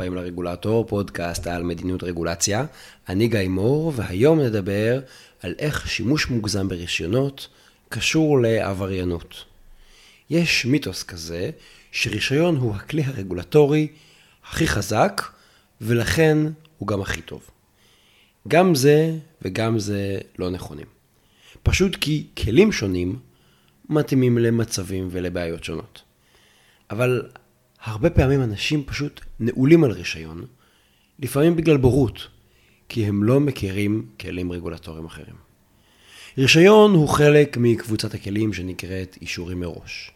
הבאים לרגולטור, פודקאסט על מדיניות רגולציה. אני גיא מור, והיום נדבר על איך שימוש מוגזם ברישיונות קשור לעבריינות. יש מיתוס כזה שרישיון הוא הכלי הרגולטורי הכי חזק, ולכן הוא גם הכי טוב. גם זה וגם זה לא נכונים. פשוט כי כלים שונים מתאימים למצבים ולבעיות שונות. אבל הרבה פעמים אנשים פשוט נעולים על רישיון, לפעמים בגלל בורות, כי הם לא מכירים כלים רגולטוריים אחרים. רישיון הוא חלק מקבוצת הכלים שנקראת אישורים מראש.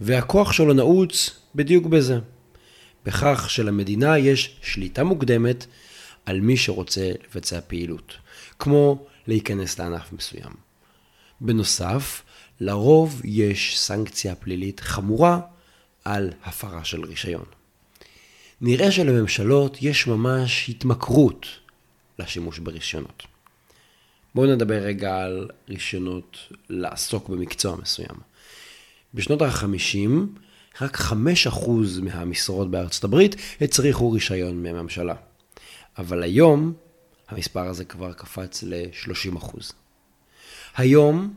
והכוח שלו נעוץ בדיוק בזה. בכך שלמדינה יש שליטה מוקדמת על מי שרוצה לבצע פעילות, כמו להיכנס לענף מסוים. בנוסף, לרוב יש סנקציה פלילית חמורה על הפרה של רישיון. נראה שלממשלות יש ממש התמכרות לשימוש ברישיונות. בואו נדבר רגע על רישיונות לעסוק במקצוע מסוים. בשנות ה-50, רק 5% מהמשרות בארצות הברית הצריכו רישיון מהממשלה. אבל היום, המספר הזה כבר קפץ ל-30%. היום,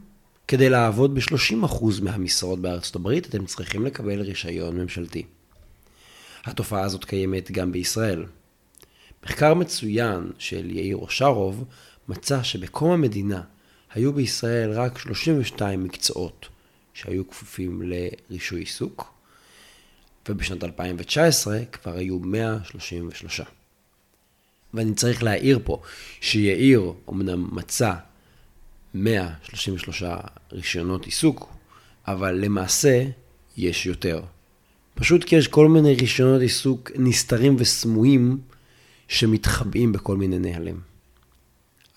כדי לעבוד ב-30% מהמשרות בארצות הברית, אתם צריכים לקבל רישיון ממשלתי. התופעה הזאת קיימת גם בישראל. מחקר מצוין של יאיר אושרוב מצא שבקום המדינה היו בישראל רק 32 מקצועות שהיו כפופים לרישוי עיסוק, ובשנת 2019 כבר היו 133. ואני צריך להעיר פה שיאיר אמנם מצא 133 רישיונות עיסוק, אבל למעשה יש יותר. פשוט כי יש כל מיני רישיונות עיסוק נסתרים וסמויים שמתחבאים בכל מיני נהלים.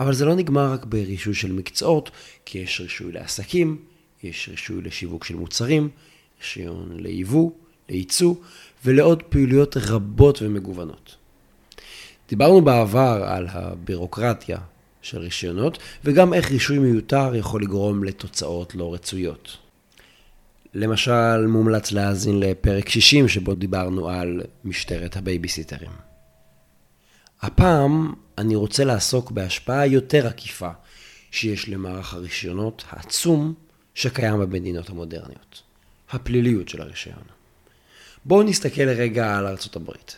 אבל זה לא נגמר רק ברישוי של מקצועות, כי יש רישוי לעסקים, יש רישוי לשיווק של מוצרים, רישיון ליבוא, לייצוא ולעוד פעילויות רבות ומגוונות. דיברנו בעבר על הבירוקרטיה של רישיונות, וגם איך רישוי מיותר יכול לגרום לתוצאות לא רצויות. למשל, מומלץ להאזין לפרק 60 שבו דיברנו על משטרת הבייביסיטרים. הפעם אני רוצה לעסוק בהשפעה יותר עקיפה שיש למערך הרישיונות העצום שקיים במדינות המודרניות. הפליליות של הרישיון. בואו נסתכל לרגע על ארצות הברית.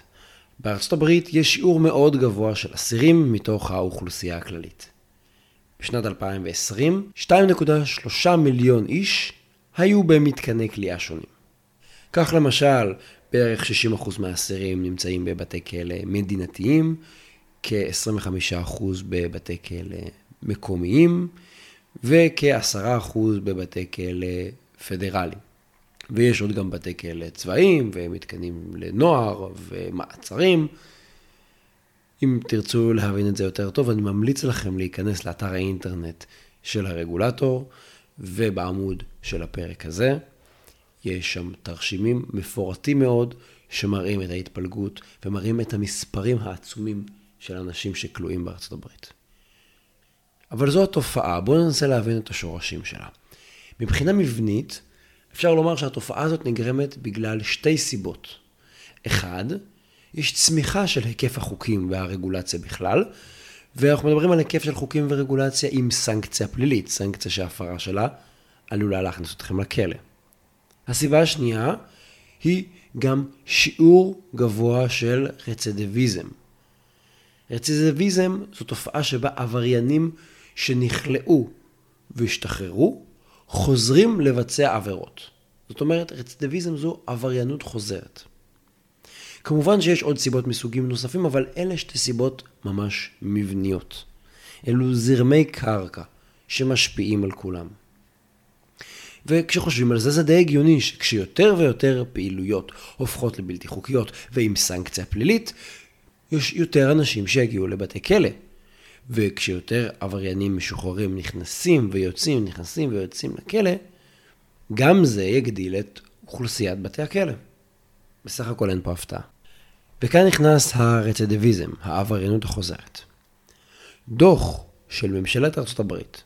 בארצות הברית יש שיעור מאוד גבוה של אסירים מתוך האוכלוסייה הכללית. בשנת 2020, 2.3 מיליון איש היו במתקני כליאה שונים. כך למשל, בערך 60% מהאסירים נמצאים בבתי כלא מדינתיים, כ-25% בבתי כלא מקומיים, וכ-10% בבתי כלא פדרליים. ויש עוד גם בתי כלא צבאיים, ומתקנים לנוער, ומעצרים. אם תרצו להבין את זה יותר טוב, אני ממליץ לכם להיכנס לאתר האינטרנט של הרגולטור, ובעמוד של הפרק הזה. יש שם תרשימים מפורטים מאוד, שמראים את ההתפלגות, ומראים את המספרים העצומים של אנשים שכלואים בארצות הברית. אבל זו התופעה, בואו ננסה להבין את השורשים שלה. מבחינה מבנית, אפשר לומר שהתופעה הזאת נגרמת בגלל שתי סיבות. אחד, יש צמיחה של היקף החוקים והרגולציה בכלל, ואנחנו מדברים על היקף של חוקים ורגולציה עם סנקציה פלילית, סנקציה שהפרה שלה עלולה להכניס אתכם לכלא. הסיבה השנייה היא גם שיעור גבוה של רצידיביזם. רצידיביזם זו תופעה שבה עבריינים שנכלאו והשתחררו, חוזרים לבצע עבירות. זאת אומרת, רצידיביזם זו עבריינות חוזרת. כמובן שיש עוד סיבות מסוגים נוספים, אבל אלה שתי סיבות ממש מבניות. אלו זרמי קרקע שמשפיעים על כולם. וכשחושבים על זה, זה די הגיוני שכשיותר ויותר פעילויות הופכות לבלתי חוקיות ועם סנקציה פלילית, יש יותר אנשים שיגיעו לבתי כלא. וכשיותר עבריינים משוחררים נכנסים ויוצאים, נכנסים ויוצאים לכלא, גם זה יגדיל את אוכלוסיית בתי הכלא. בסך הכל אין פה הפתעה. וכאן נכנס הרצידיביזם, העבריינות החוזרת. דוח של ממשלת ארצות הברית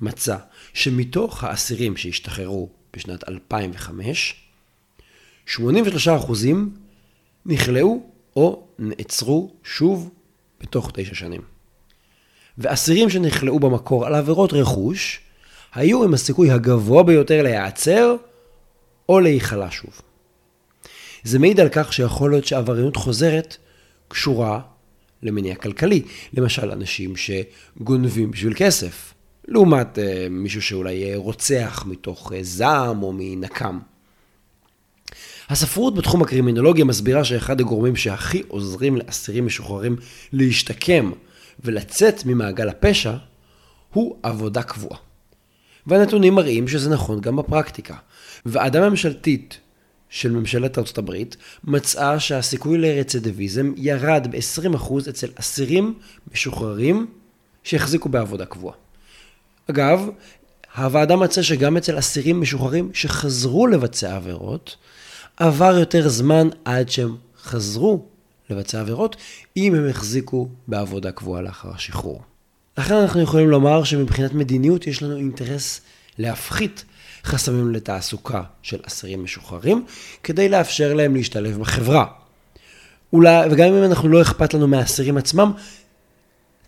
מצא שמתוך האסירים שהשתחררו בשנת 2005, 83% נכלאו או נעצרו שוב בתוך תשע שנים. ואסירים שנכלאו במקור על עבירות רכוש, היו עם הסיכוי הגבוה ביותר להיעצר או להיכלא שוב. זה מעיד על כך שיכול להיות שעבריינות חוזרת קשורה למניע כלכלי. למשל, אנשים שגונבים בשביל כסף, לעומת uh, מישהו שאולי רוצח מתוך uh, זעם או מנקם. הספרות בתחום הקרימינולוגיה מסבירה שאחד הגורמים שהכי עוזרים לאסירים משוחררים להשתקם ולצאת ממעגל הפשע הוא עבודה קבועה. והנתונים מראים שזה נכון גם בפרקטיקה. ועדה ממשלתית של ממשלת ארצות הברית מצאה שהסיכוי לרצידיביזם ירד ב-20% אצל אסירים משוחררים שהחזיקו בעבודה קבועה. אגב, הוועדה מצאה שגם אצל אסירים משוחררים שחזרו לבצע עבירות, עבר יותר זמן עד שהם חזרו לבצע עבירות, אם הם החזיקו בעבודה קבועה לאחר השחרור. לכן אנחנו יכולים לומר שמבחינת מדיניות יש לנו אינטרס להפחית חסמים לתעסוקה של אסירים משוחררים, כדי לאפשר להם להשתלב בחברה. אולי, וגם אם אנחנו לא אכפת לנו מהאסירים עצמם,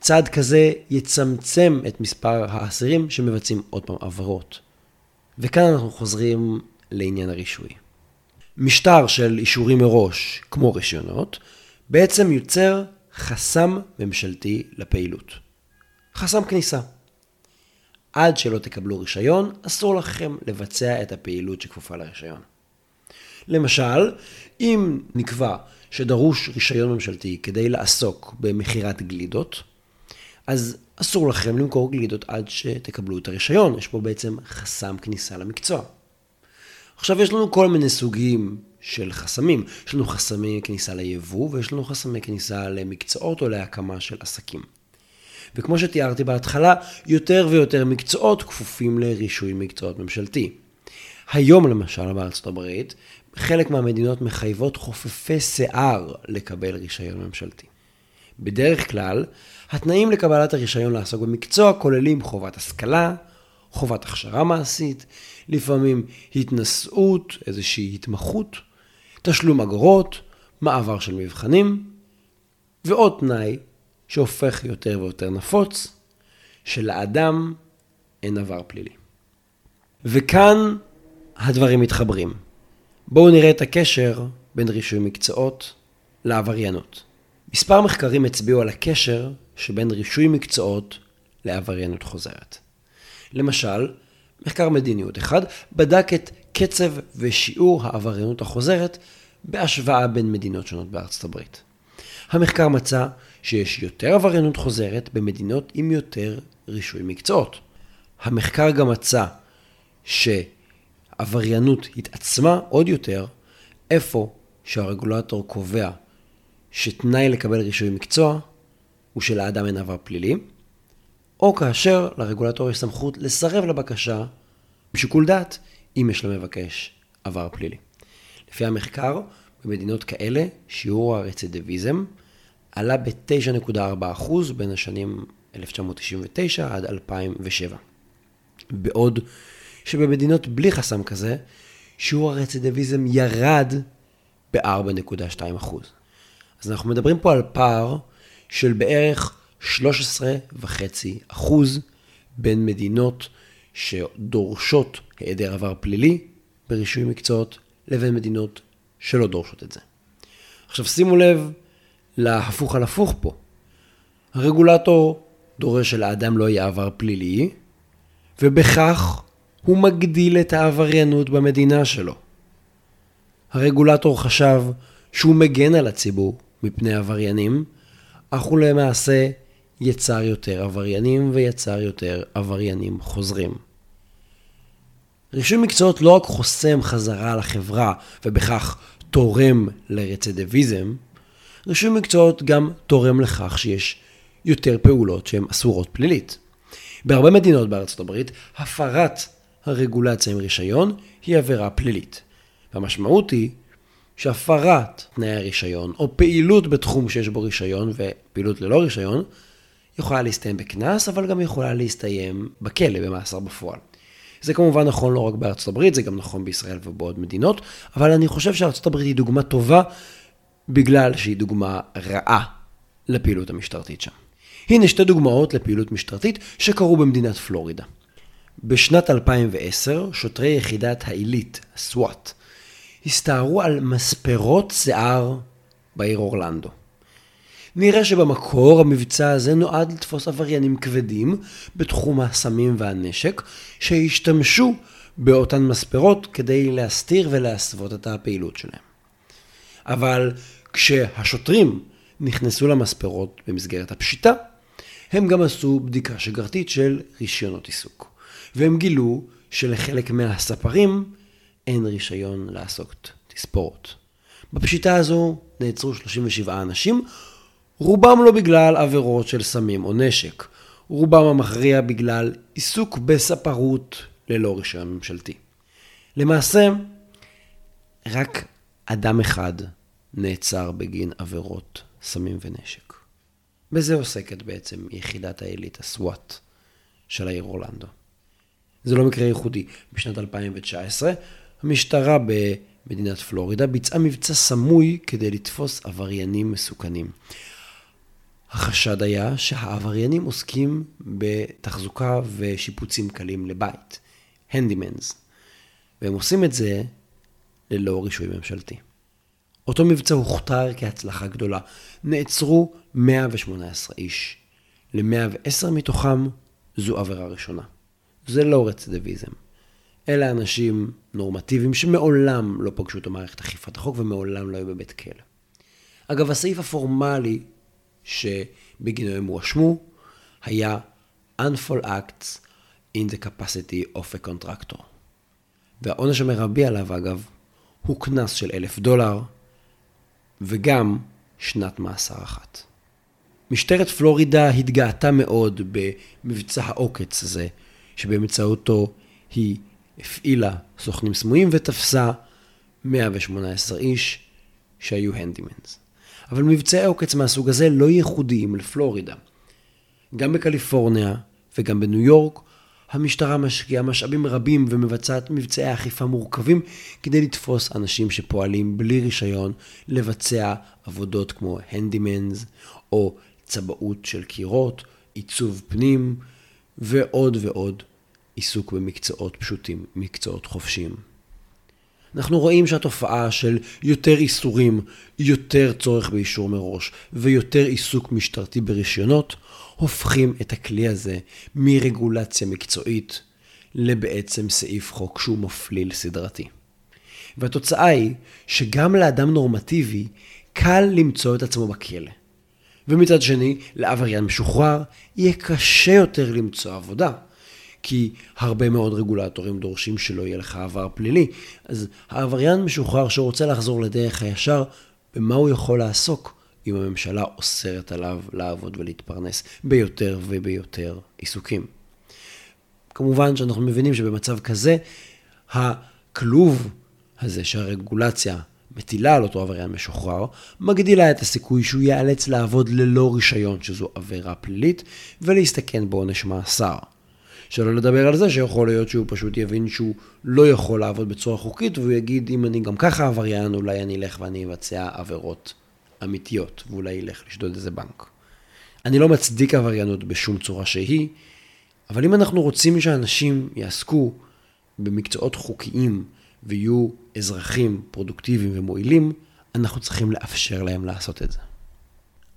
צעד כזה יצמצם את מספר האסירים שמבצעים עוד פעם עבירות. וכאן אנחנו חוזרים לעניין הרישוי. משטר של אישורים מראש, כמו רישיונות, בעצם יוצר חסם ממשלתי לפעילות. חסם כניסה. עד שלא תקבלו רישיון, אסור לכם לבצע את הפעילות שכפופה לרישיון. למשל, אם נקבע שדרוש רישיון ממשלתי כדי לעסוק במכירת גלידות, אז אסור לכם למכור גלידות עד שתקבלו את הרישיון. יש פה בעצם חסם כניסה למקצוע. עכשיו יש לנו כל מיני סוגים של חסמים. יש לנו חסמי כניסה ליבוא ויש לנו חסמי כניסה למקצועות או להקמה של עסקים. וכמו שתיארתי בהתחלה, יותר ויותר מקצועות כפופים לרישוי מקצועות ממשלתי. היום למשל בארצות הברית, חלק מהמדינות מחייבות חופפי שיער לקבל רישיון ממשלתי. בדרך כלל, התנאים לקבלת הרישיון לעסוק במקצוע כוללים חובת השכלה, חובת הכשרה מעשית, לפעמים התנשאות, איזושהי התמחות, תשלום אגרות, מעבר של מבחנים, ועוד תנאי שהופך יותר ויותר נפוץ, שלאדם אין עבר פלילי. וכאן הדברים מתחברים. בואו נראה את הקשר בין רישוי מקצועות לעבריינות. מספר מחקרים הצביעו על הקשר שבין רישוי מקצועות לעבריינות חוזרת. למשל, מחקר מדיניות אחד בדק את קצב ושיעור העבריינות החוזרת בהשוואה בין מדינות שונות בארצות הברית. המחקר מצא שיש יותר עבריינות חוזרת במדינות עם יותר רישוי מקצועות. המחקר גם מצא שעבריינות התעצמה עוד יותר איפה שהרגולטור קובע שתנאי לקבל רישוי מקצוע הוא שלאדם אין עבר פלילי, או כאשר לרגולטור יש סמכות לסרב לבקשה בשיקול דעת אם יש למבקש עבר פלילי. לפי המחקר, במדינות כאלה שיעור הרצידיביזם עלה ב-9.4% בין השנים 1999 עד 2007. בעוד שבמדינות בלי חסם כזה, שיעור הרצידיביזם ירד ב-4.2%. אז אנחנו מדברים פה על פער של בערך 13.5% בין מדינות שדורשות היעדר עבר פלילי ברישוי מקצועות, לבין מדינות שלא דורשות את זה. עכשיו שימו לב להפוך על הפוך פה. הרגולטור דורש שלאדם לא יהיה עבר פלילי, ובכך הוא מגדיל את העבריינות במדינה שלו. הרגולטור חשב שהוא מגן על הציבור מפני עבריינים, אך הוא למעשה יצר יותר עבריינים ויצר יותר עבריינים חוזרים. רישוי מקצועות לא רק חוסם חזרה לחברה ובכך תורם לרצידיביזם, רישוי מקצועות גם תורם לכך שיש יותר פעולות שהן אסורות פלילית. בהרבה מדינות בארצות הברית, הפרת הרגולציה עם רישיון היא עבירה פלילית. והמשמעות היא שהפרת תנאי הרישיון, או פעילות בתחום שיש בו רישיון ופעילות ללא רישיון, יכולה להסתיים בקנס, אבל גם יכולה להסתיים בכלא, במאסר בפועל. זה כמובן נכון לא רק בארצות הברית, זה גם נכון בישראל ובעוד מדינות, אבל אני חושב שארצות הברית היא דוגמה טובה בגלל שהיא דוגמה רעה לפעילות המשטרתית שם. הנה שתי דוגמאות לפעילות משטרתית שקרו במדינת פלורידה. בשנת 2010, שוטרי יחידת העילית, הסוואט, הסתערו על מספרות שיער בעיר אורלנדו. נראה שבמקור המבצע הזה נועד לתפוס עבריינים כבדים בתחום הסמים והנשק, שהשתמשו באותן מספרות כדי להסתיר ולהסוות את הפעילות שלהם. אבל כשהשוטרים נכנסו למספרות במסגרת הפשיטה, הם גם עשו בדיקה שגרתית של רישיונות עיסוק. והם גילו שלחלק מהספרים אין רישיון לעסוק תספורת. בפשיטה הזו נעצרו 37 אנשים, רובם לא בגלל עבירות של סמים או נשק, רובם המכריע בגלל עיסוק בספרות ללא רישיון ממשלתי. למעשה, רק אדם אחד נעצר בגין עבירות סמים ונשק. בזה עוסקת בעצם יחידת העילית, הסוואט, של העיר אורלנדו. זה לא מקרה ייחודי. בשנת 2019, המשטרה במדינת פלורידה ביצעה מבצע סמוי כדי לתפוס עבריינים מסוכנים. החשד היה שהעבריינים עוסקים בתחזוקה ושיפוצים קלים לבית, הנדימנס, והם עושים את זה ללא רישוי ממשלתי. אותו מבצע הוכתר כהצלחה גדולה. נעצרו 118 איש. ל-110 מתוכם זו עבירה ראשונה. זה לא רצידיביזם. אלה אנשים נורמטיביים שמעולם לא פגשו את המערכת אכיפת החוק ומעולם לא היו בבית כלא. אגב, הסעיף הפורמלי שבגינו הם הואשמו היה unfall acts in the capacity of a contractor. והעונש המרבי עליו, אגב, הוא קנס של אלף דולר, וגם שנת מאסר אחת. משטרת פלורידה התגאתה מאוד במבצע העוקץ הזה, שבאמצעותו היא הפעילה סוכנים סמויים ותפסה 118 איש שהיו הנדימנס. אבל מבצעי עוקץ מהסוג הזה לא ייחודיים לפלורידה. גם בקליפורניה וגם בניו יורק המשטרה משקיעה משאבים רבים ומבצעת מבצעי אכיפה מורכבים כדי לתפוס אנשים שפועלים בלי רישיון לבצע עבודות כמו הנדימנס או צבאות של קירות, עיצוב פנים ועוד ועוד עיסוק במקצועות פשוטים, מקצועות חופשיים. אנחנו רואים שהתופעה של יותר איסורים, יותר צורך באישור מראש ויותר עיסוק משטרתי ברישיונות הופכים את הכלי הזה מרגולציה מקצועית לבעצם סעיף חוק שהוא מפליל סדרתי. והתוצאה היא שגם לאדם נורמטיבי קל למצוא את עצמו בכלא. ומצד שני, לעבריין משוחרר יהיה קשה יותר למצוא עבודה. כי הרבה מאוד רגולטורים דורשים שלא יהיה לך עבר פלילי. אז העבריין משוחרר שרוצה לחזור לדרך הישר, במה הוא יכול לעסוק? אם הממשלה אוסרת עליו לעבוד ולהתפרנס ביותר וביותר עיסוקים. כמובן שאנחנו מבינים שבמצב כזה, הכלוב הזה שהרגולציה מטילה על אותו עבריין משוחרר, מגדילה את הסיכוי שהוא ייאלץ לעבוד ללא רישיון, שזו עבירה פלילית, ולהסתכן בעונש מאסר. שלא לדבר על זה שיכול להיות שהוא פשוט יבין שהוא לא יכול לעבוד בצורה חוקית, והוא יגיד, אם אני גם ככה עבריין, אולי אני אלך ואני אבצע עבירות אמיתיות, ואולי ילך לשדוד איזה בנק. אני לא מצדיק עבריינות בשום צורה שהיא, אבל אם אנחנו רוצים שאנשים יעסקו במקצועות חוקיים ויהיו אזרחים פרודוקטיביים ומועילים, אנחנו צריכים לאפשר להם לעשות את זה.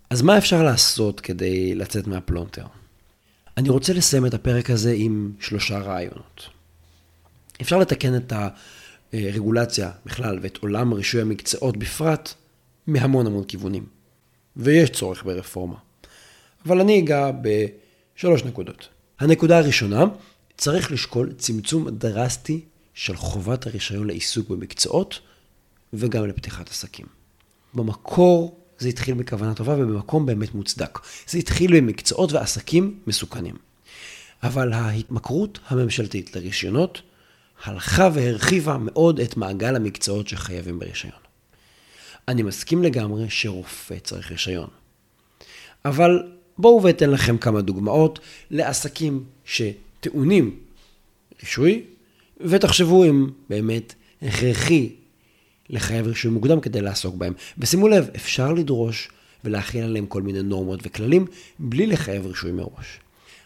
אז מה אפשר לעשות כדי לצאת מהפלונטר? אני רוצה לסיים את הפרק הזה עם שלושה רעיונות. אפשר לתקן את הרגולציה בכלל ואת עולם רישוי המקצועות בפרט מהמון המון כיוונים. ויש צורך ברפורמה. אבל אני אגע בשלוש נקודות. הנקודה הראשונה, צריך לשקול צמצום דרסטי של חובת הרישיון לעיסוק במקצועות וגם לפתיחת עסקים. במקור זה התחיל בכוונה טובה ובמקום באמת מוצדק. זה התחיל במקצועות ועסקים מסוכנים. אבל ההתמכרות הממשלתית לרישיונות הלכה והרחיבה מאוד את מעגל המקצועות שחייבים ברישיון. אני מסכים לגמרי שרופא צריך רישיון. אבל בואו ואתן לכם כמה דוגמאות לעסקים שטעונים רישוי, ותחשבו אם באמת הכרחי לחייב רישוי מוקדם כדי לעסוק בהם. ושימו לב, אפשר לדרוש ולהכיל עליהם כל מיני נורמות וכללים בלי לחייב רישוי מראש.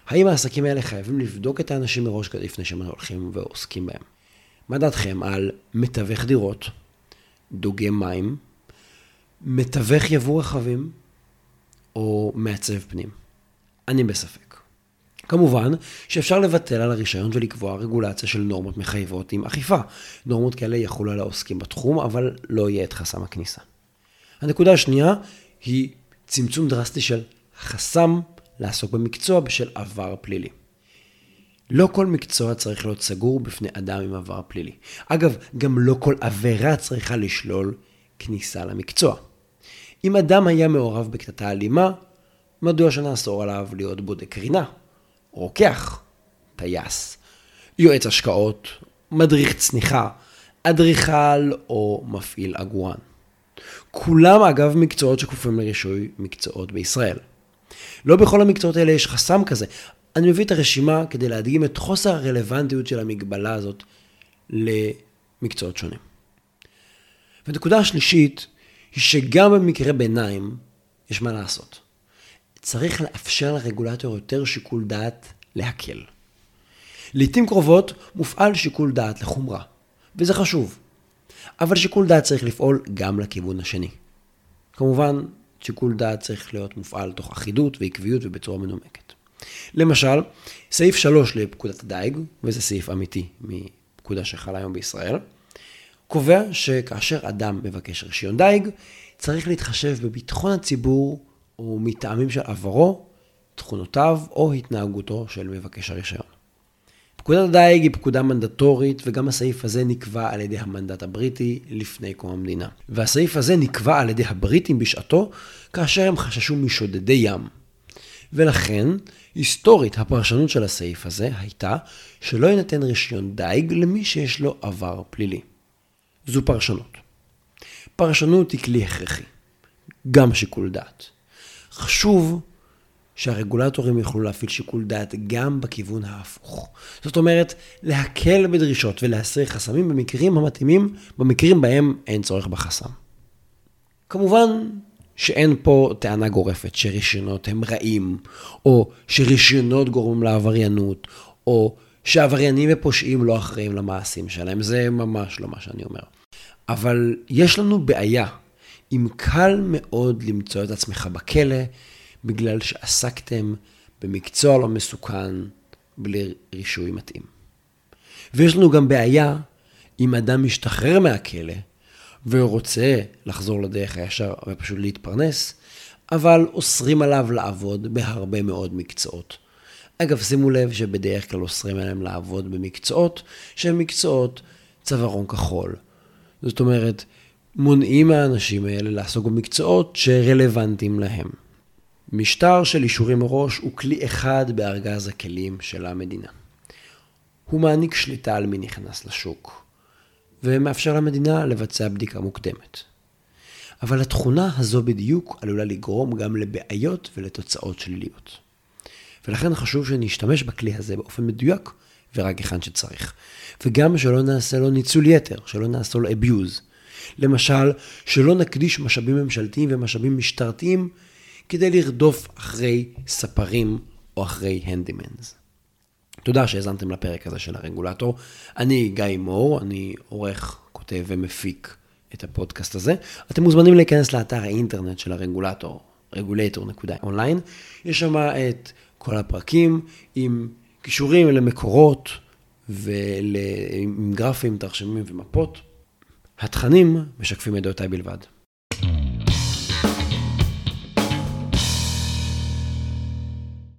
האם העסקים האלה חייבים לבדוק את האנשים מראש לפני שהם הולכים ועוסקים בהם? מה דעתכם על מתווך דירות, דוגם מים, מתווך יבוא רכבים או מעצב פנים? אני בספק. כמובן שאפשר לבטל על הרישיון ולקבוע רגולציה של נורמות מחייבות עם אכיפה. נורמות כאלה יחולו על העוסקים בתחום, אבל לא יהיה את חסם הכניסה. הנקודה השנייה היא צמצום דרסטי של חסם לעסוק במקצוע בשל עבר פלילי. לא כל מקצוע צריך להיות סגור בפני אדם עם עבר פלילי. אגב, גם לא כל עבירה צריכה לשלול כניסה למקצוע. אם אדם היה מעורב בקטטה אלימה, מדוע שנאסור עליו להיות בודק קרינה, רוקח, טייס, יועץ השקעות, מדריך צניחה, אדריכל או מפעיל עגורן. כולם אגב מקצועות שכפופים לרישוי מקצועות בישראל. לא בכל המקצועות האלה יש חסם כזה. אני מביא את הרשימה כדי להדגים את חוסר הרלוונטיות של המגבלה הזאת למקצועות שונים. ונקודה השלישית היא שגם במקרה ביניים יש מה לעשות. צריך לאפשר לרגולטור יותר שיקול דעת להקל. לעתים קרובות מופעל שיקול דעת לחומרה, וזה חשוב. אבל שיקול דעת צריך לפעול גם לכיוון השני. כמובן, שיקול דעת צריך להיות מופעל תוך אחידות ועקביות ובצורה מנומקת. למשל, סעיף 3 לפקודת הדייג, וזה סעיף אמיתי מפקודה שחלה היום בישראל, קובע שכאשר אדם מבקש רישיון דייג, צריך להתחשב בביטחון הציבור או מטעמים של עברו, תכונותיו או התנהגותו של מבקש הרישיון. פקודת הדייג היא פקודה מנדטורית, וגם הסעיף הזה נקבע על ידי המנדט הבריטי לפני קום המדינה. והסעיף הזה נקבע על ידי הבריטים בשעתו, כאשר הם חששו משודדי ים. ולכן, היסטורית, הפרשנות של הסעיף הזה הייתה שלא יינתן רישיון דייג למי שיש לו עבר פלילי. זו פרשנות. פרשנות היא כלי הכרחי, גם שיקול דעת. חשוב שהרגולטורים יוכלו להפעיל שיקול דעת גם בכיוון ההפוך. זאת אומרת, להקל בדרישות ולהסיר חסמים במקרים המתאימים, במקרים בהם אין צורך בחסם. כמובן שאין פה טענה גורפת שרישיונות הם רעים, או שרישיונות גורמים לעבריינות, או שעבריינים ופושעים לא אחראים למעשים שלהם. זה ממש לא מה שאני אומר. אבל יש לנו בעיה אם קל מאוד למצוא את עצמך בכלא, בגלל שעסקתם במקצוע לא מסוכן בלי רישוי מתאים. ויש לנו גם בעיה אם אדם משתחרר מהכלא ורוצה לחזור לדרך הישר ופשוט להתפרנס, אבל אוסרים עליו לעבוד בהרבה מאוד מקצועות. אגב, שימו לב שבדרך כלל אוסרים עליהם לעבוד במקצועות שהם מקצועות צווארון כחול. זאת אומרת, מונעים מהאנשים האלה לעסוק במקצועות שרלוונטיים להם. משטר של אישורים מראש הוא כלי אחד בארגז הכלים של המדינה. הוא מעניק שליטה על מי נכנס לשוק, ומאפשר למדינה לבצע בדיקה מוקדמת. אבל התכונה הזו בדיוק עלולה לגרום גם לבעיות ולתוצאות שליליות. ולכן חשוב שנשתמש בכלי הזה באופן מדויק ורק היכן שצריך. וגם שלא נעשה לו ניצול יתר, שלא נעשה לו abuse. למשל, שלא נקדיש משאבים ממשלתיים ומשאבים משטרתיים כדי לרדוף אחרי ספרים או אחרי הנדימנס. תודה שהאזנתם לפרק הזה של הרגולטור. אני גיא מור, אני עורך, כותב ומפיק את הפודקאסט הזה. אתם מוזמנים להיכנס לאתר האינטרנט של הרגולטור, regulator.online. יש שם את כל הפרקים עם קישורים למקורות ועם גרפים, תרשמים ומפות. התכנים משקפים את דעותיי בלבד.